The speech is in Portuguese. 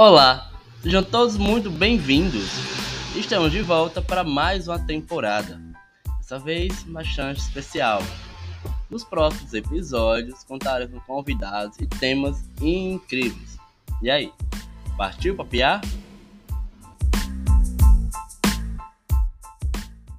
Olá, sejam todos muito bem-vindos. Estamos de volta para mais uma temporada. Dessa vez, uma chance especial. Nos próximos episódios, contaremos com convidados e temas incríveis. E aí, partiu papiar?